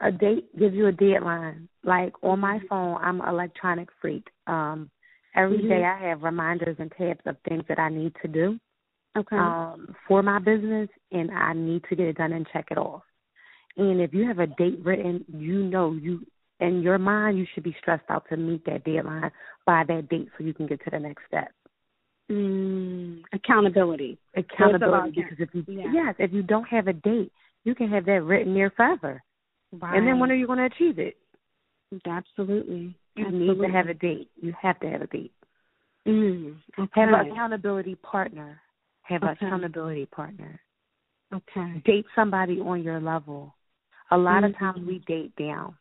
A date gives you a deadline. Like on my phone, I'm an electronic freak. Um, every mm-hmm. day I have reminders and tabs of things that I need to do. Okay. Um, for my business, and I need to get it done and check it off. And if you have a date written, you know you in your mind, you should be stressed out to meet that deadline by that date so you can get to the next step. Mm, accountability. Accountability. Because if you yeah. yes, if you don't have a date, you can have that written there forever. Right. And then when are you going to achieve it? Absolutely. You Absolutely. need to have a date. You have to have a date. Mm, okay. Have an accountability partner. Have okay. an accountability partner. Okay. Date somebody on your level. A lot mm-hmm. of times we date down.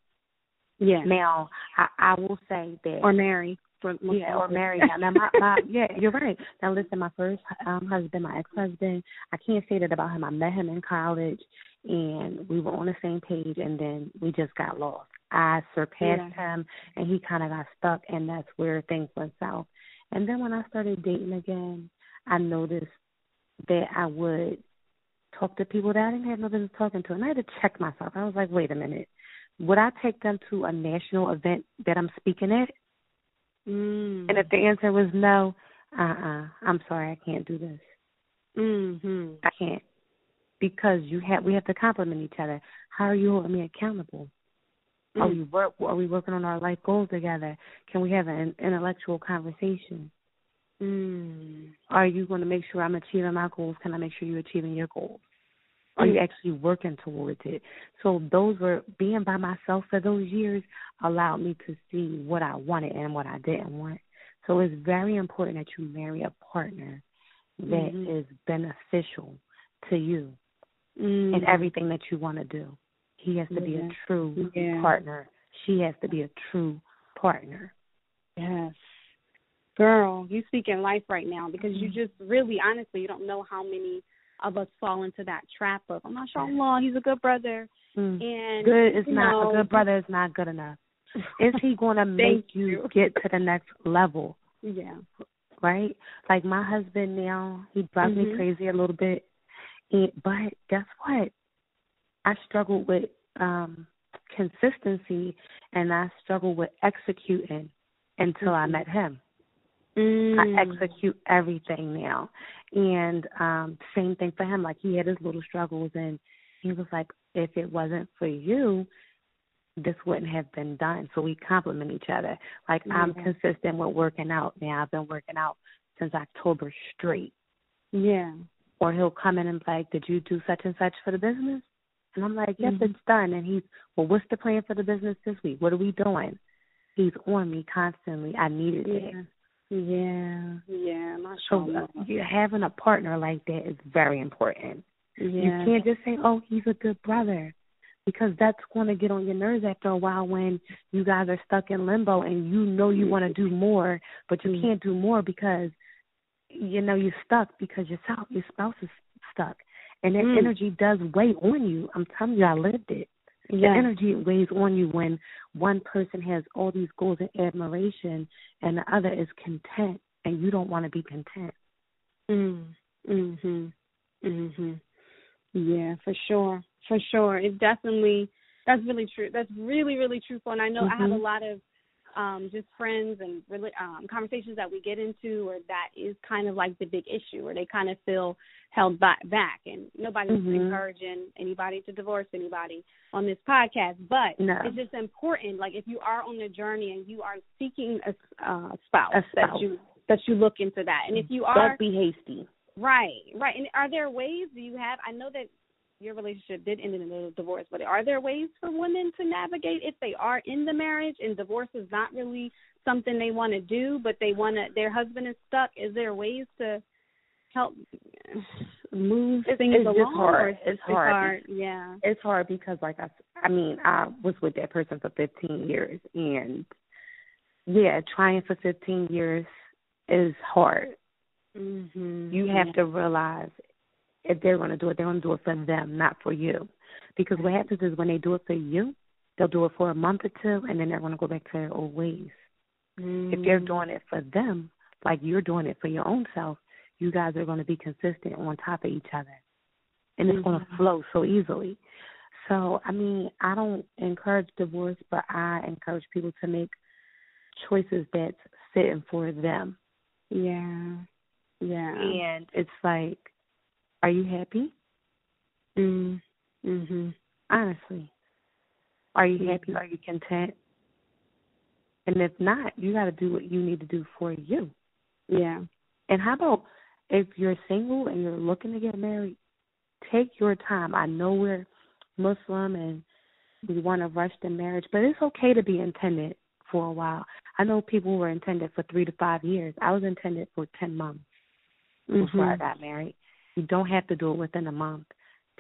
Yeah. Now, I, I will say that. Or marry. For yeah, or marry. Now, my, my, yeah, you're right. Now, listen, my first um, husband, my ex-husband, I can't say that about him. I met him in college, and we were on the same page, and then we just got lost. I surpassed yeah. him, and he kind of got stuck, and that's where things went south. And then when I started dating again, I noticed that I would talk to people that I didn't have no business talking to, and I had to check myself. I was like, wait a minute would I take them to a national event that I'm speaking at? Mm. And if the answer was no, uh uh-uh, uh, I'm sorry, I can't do this. Mhm. I can't. Because you have we have to compliment each other. How are you holding me accountable? Mm. Are we work are we working on our life goals together? Can we have an intellectual conversation? Mm. Are you going to make sure I'm achieving my goals? Can I make sure you're achieving your goals? Are you actually working towards it? So those were being by myself for those years allowed me to see what I wanted and what I didn't want. So it's very important that you marry a partner that mm-hmm. is beneficial to you mm-hmm. in everything that you want to do. He has to yeah. be a true yeah. partner. She has to be a true partner. Yes. Girl, you speak in life right now because you mm-hmm. just really honestly you don't know how many of us fall into that trap of I'm not sure law, he's a good brother mm. and good is not know, a good brother is not good enough. Is he gonna make you, you get to the next level? Yeah. Right? Like my husband now, he drives mm-hmm. me crazy a little bit. And, but guess what? I struggled with um consistency and I struggled with executing until mm-hmm. I met him. Mm. I execute everything now. And um same thing for him. Like he had his little struggles and he was like, if it wasn't for you, this wouldn't have been done. So we complement each other. Like yeah. I'm consistent with working out now. I've been working out since October straight. Yeah. Or he'll come in and be like, Did you do such and such for the business? And I'm like, Yes, mm-hmm. it's done. And he's, Well, what's the plan for the business this week? What are we doing? He's on me constantly. I needed yeah. it. Yeah, yeah, Not so uh, having a partner like that is very important. Yeah. You can't just say, "Oh, he's a good brother," because that's going to get on your nerves after a while when you guys are stuck in limbo and you know you want to do more, but you mm can't do more because you know you're stuck because your spouse your spouse is stuck, and that mm. energy does weigh on you. I'm telling you, I lived it. The energy weighs on you when one person has all these goals and admiration and the other is content and you don't want to be content. Mm. Mhm. Mhm. Yeah, for sure. For sure. It definitely that's really true. That's really, really truthful. And I know mm-hmm. I have a mm-hmm. lot of um, just friends and really um, conversations that we get into where that is kind of like the big issue where they kind of feel held back, back. And nobody's mm-hmm. encouraging anybody to divorce anybody on this podcast but no. it's just important like if you are on the journey and you are seeking a, uh, spouse, a spouse. that you that you look into that. And if you are don't be hasty. Right right. And are there ways do you have i know that your relationship did end in a divorce, but are there ways for women to navigate if they are in the marriage and divorce is not really something they want to do, but they want to, their husband is stuck? Is there ways to help move it's, things it's along? Just hard. It's, it's hard. hard. Yeah. It's hard because, like I, I mean, I was with that person for 15 years, and yeah, trying for 15 years is hard. Mm-hmm. You have to realize if they're going to do it, they're going to do it for them, not for you. Because what happens is when they do it for you, they'll do it for a month or two, and then they're going to go back to their old ways. Mm. If they're doing it for them, like you're doing it for your own self, you guys are going to be consistent on top of each other, and it's mm-hmm. going to flow so easily. So, I mean, I don't encourage divorce, but I encourage people to make choices that's fitting for them. Yeah. Yeah. And it's like are you happy? Mm. Mhm. Honestly. Are you mm-hmm. happy? Are you content? And if not, you got to do what you need to do for you. Yeah. And how about if you're single and you're looking to get married, take your time. I know we're Muslim and we want to rush the marriage, but it's okay to be intended for a while. I know people were intended for three to five years. I was intended for ten months before mm-hmm. I got married. You don't have to do it within a month.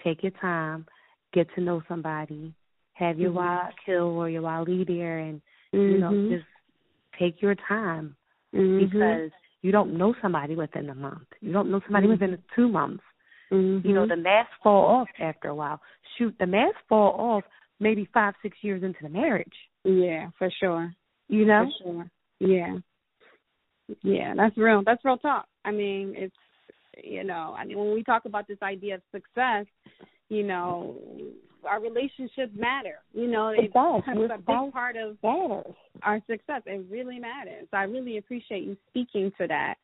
Take your time, get to know somebody, have your mm-hmm. kill or your wali there, and mm-hmm. you know mm-hmm. just take your time mm-hmm. because you don't know somebody within a month. You don't know somebody mm-hmm. within two months. Mm-hmm. You know the masks fall off after a while. Shoot, the masks fall off maybe five, six years into the marriage. Yeah, for sure. You know, for sure. Yeah, yeah, that's real. That's real talk. I mean, it's you know, I mean, when we talk about this idea of success, you know, our relationships matter. You know, it, it does. It's a big part of matters. our success. It really matters. so I really appreciate you speaking to that.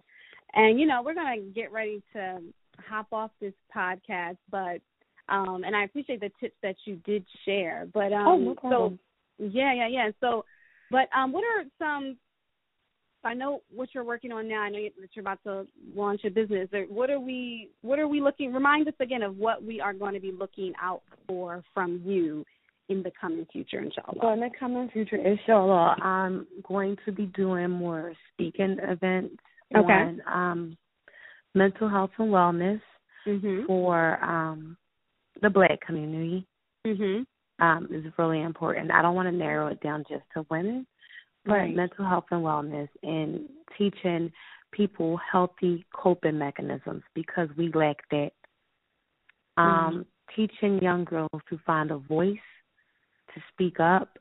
And you know, we're gonna get ready to hop off this podcast, but um, and I appreciate the tips that you did share. But um, oh, no so yeah, yeah, yeah. So, but um, what are some I know what you're working on now. I know that you're about to launch a business. What are we What are we looking? Remind us again of what we are going to be looking out for from you in the coming future, inshallah. So in the coming future, inshallah, I'm going to be doing more speaking events okay. on um, mental health and wellness mm-hmm. for um, the Black community. Mm-hmm. Um, is really important. I don't want to narrow it down just to women right. mental health and wellness and teaching people healthy coping mechanisms because we lack that. Um, mm-hmm. Teaching young girls to find a voice, to speak up,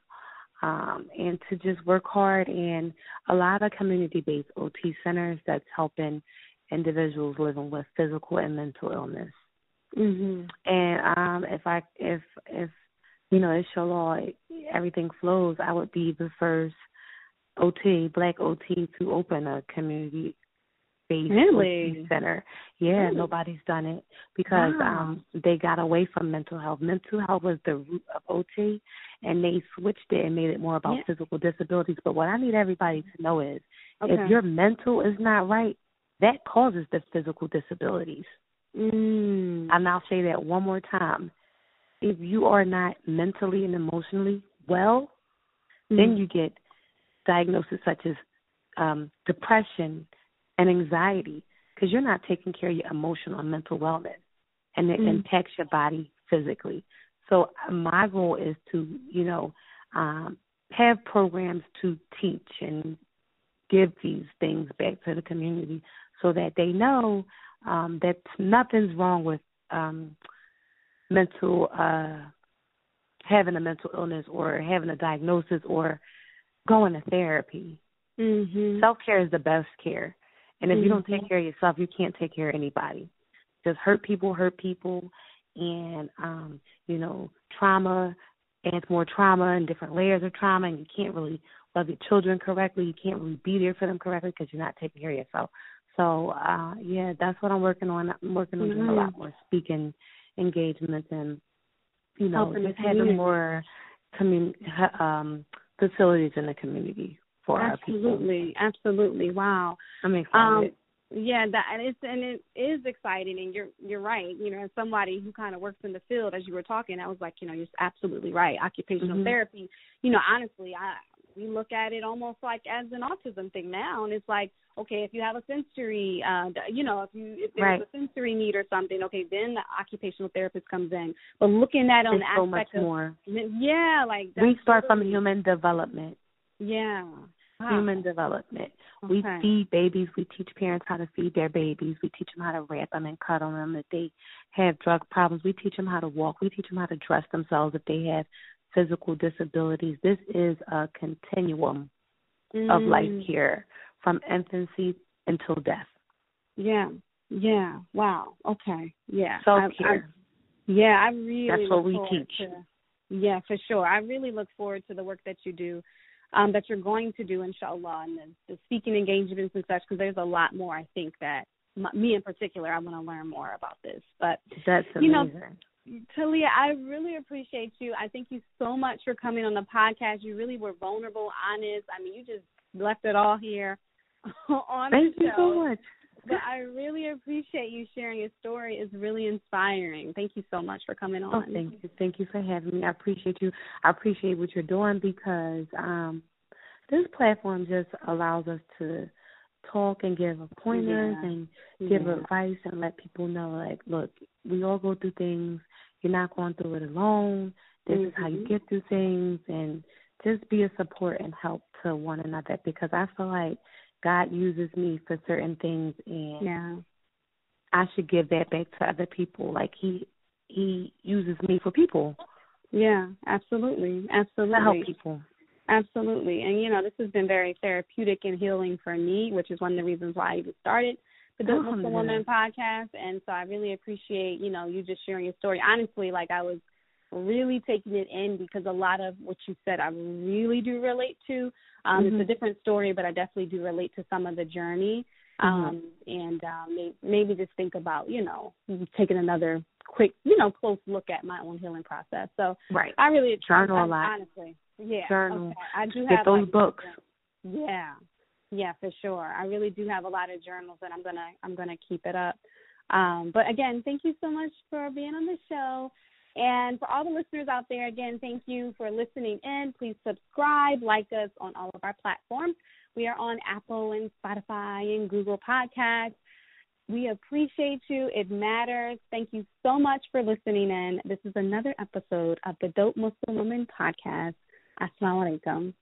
um, and to just work hard. And a lot of community based OT centers that's helping individuals living with physical and mental illness. Mm-hmm. And um, if I if if you know, inshallah, everything flows, I would be the first OT, Black OT, to open a community based really? center. Yeah, really? nobody's done it because wow. um they got away from mental health. Mental health was the root of OT and they switched it and made it more about yeah. physical disabilities. But what I need everybody to know is okay. if your mental is not right, that causes the physical disabilities. Mm. And I'll say that one more time. If you are not mentally and emotionally well, mm. then you get diagnoses such as um, depression and anxiety because you're not taking care of your emotional and mental wellness, and it mm. impacts your body physically. So uh, my goal is to, you know, um, have programs to teach and give these things back to the community so that they know um, that nothing's wrong with um, mental uh, having a mental illness or having a diagnosis or going to therapy. Mm-hmm. Self care is the best care. And if mm-hmm. you don't take care of yourself, you can't take care of anybody. Just hurt people hurt people and um, you know, trauma adds more trauma and different layers of trauma and you can't really love your children correctly. You can't really be there for them correctly because you're not taking care of yourself. So, uh yeah, that's what I'm working on. I'm working on doing a lot more speaking engagements and you know, just having more commun um facilities in the community for absolutely, our people. Absolutely, Wow. I'm excited. Um, yeah, that and it's and it is exciting, and you're you're right. You know, as somebody who kind of works in the field, as you were talking, I was like, you know, you're absolutely right. Occupational mm-hmm. therapy. You know, honestly, I we look at it almost like as an autism thing now, and it's like, okay, if you have a sensory, uh, you know, if you if there's right. a sensory need or something, okay, then the occupational therapist comes in. But looking at it on the so much of more. yeah, like we start from human development. Yeah. Wow. Human development. Okay. We feed babies. We teach parents how to feed their babies. We teach them how to wrap them and cuddle them if they have drug problems. We teach them how to walk. We teach them how to dress themselves if they have physical disabilities. This is a continuum mm. of life here from infancy until death. Yeah. Yeah. Wow. Okay. Yeah. Self care. Yeah, I really. That's what we teach. To, yeah, for sure. I really look forward to the work that you do um, that you're going to do, inshallah, and the, the speaking engagements and such, because there's a lot more I think that my, me in particular, I want to learn more about this. But that's amazing. You know, Taliah, I really appreciate you. I thank you so much for coming on the podcast. You really were vulnerable, honest. I mean, you just left it all here on Thank the show. you so much. But I really appreciate you sharing your story. It's really inspiring. Thank you so much for coming on. Oh, thank you. Thank you for having me. I appreciate you. I appreciate what you're doing because um this platform just allows us to talk and give pointers yeah. and give yeah. advice and let people know like, look, we all go through things. You're not going through it alone. This mm-hmm. is how you get through things and just be a support and help to one another because I feel like God uses me for certain things and yeah. I should give that back to other people. Like he he uses me for people. Yeah, absolutely. Absolutely. To help people. Absolutely. And you know, this has been very therapeutic and healing for me, which is one of the reasons why I even started the Dope Muslim Woman podcast. And so I really appreciate, you know, you just sharing your story. Honestly, like I was really taking it in because a lot of what you said I really do relate to. Um, mm-hmm. It's a different story, but I definitely do relate to some of the journey. Mm-hmm. Um, and um, maybe just think about, you know, taking another quick, you know, close look at my own healing process. So right. I really journal I, a lot. Honestly, yeah. Journal. Okay. I do Get have those like, books. Yeah, yeah, for sure. I really do have a lot of journals, and I'm gonna I'm gonna keep it up. Um, but again, thank you so much for being on the show. And for all the listeners out there, again, thank you for listening in. Please subscribe, like us on all of our platforms. We are on Apple and Spotify and Google Podcasts. We appreciate you. It matters. Thank you so much for listening in. This is another episode of the Dope Muslim Woman podcast. Assalamu alaikum.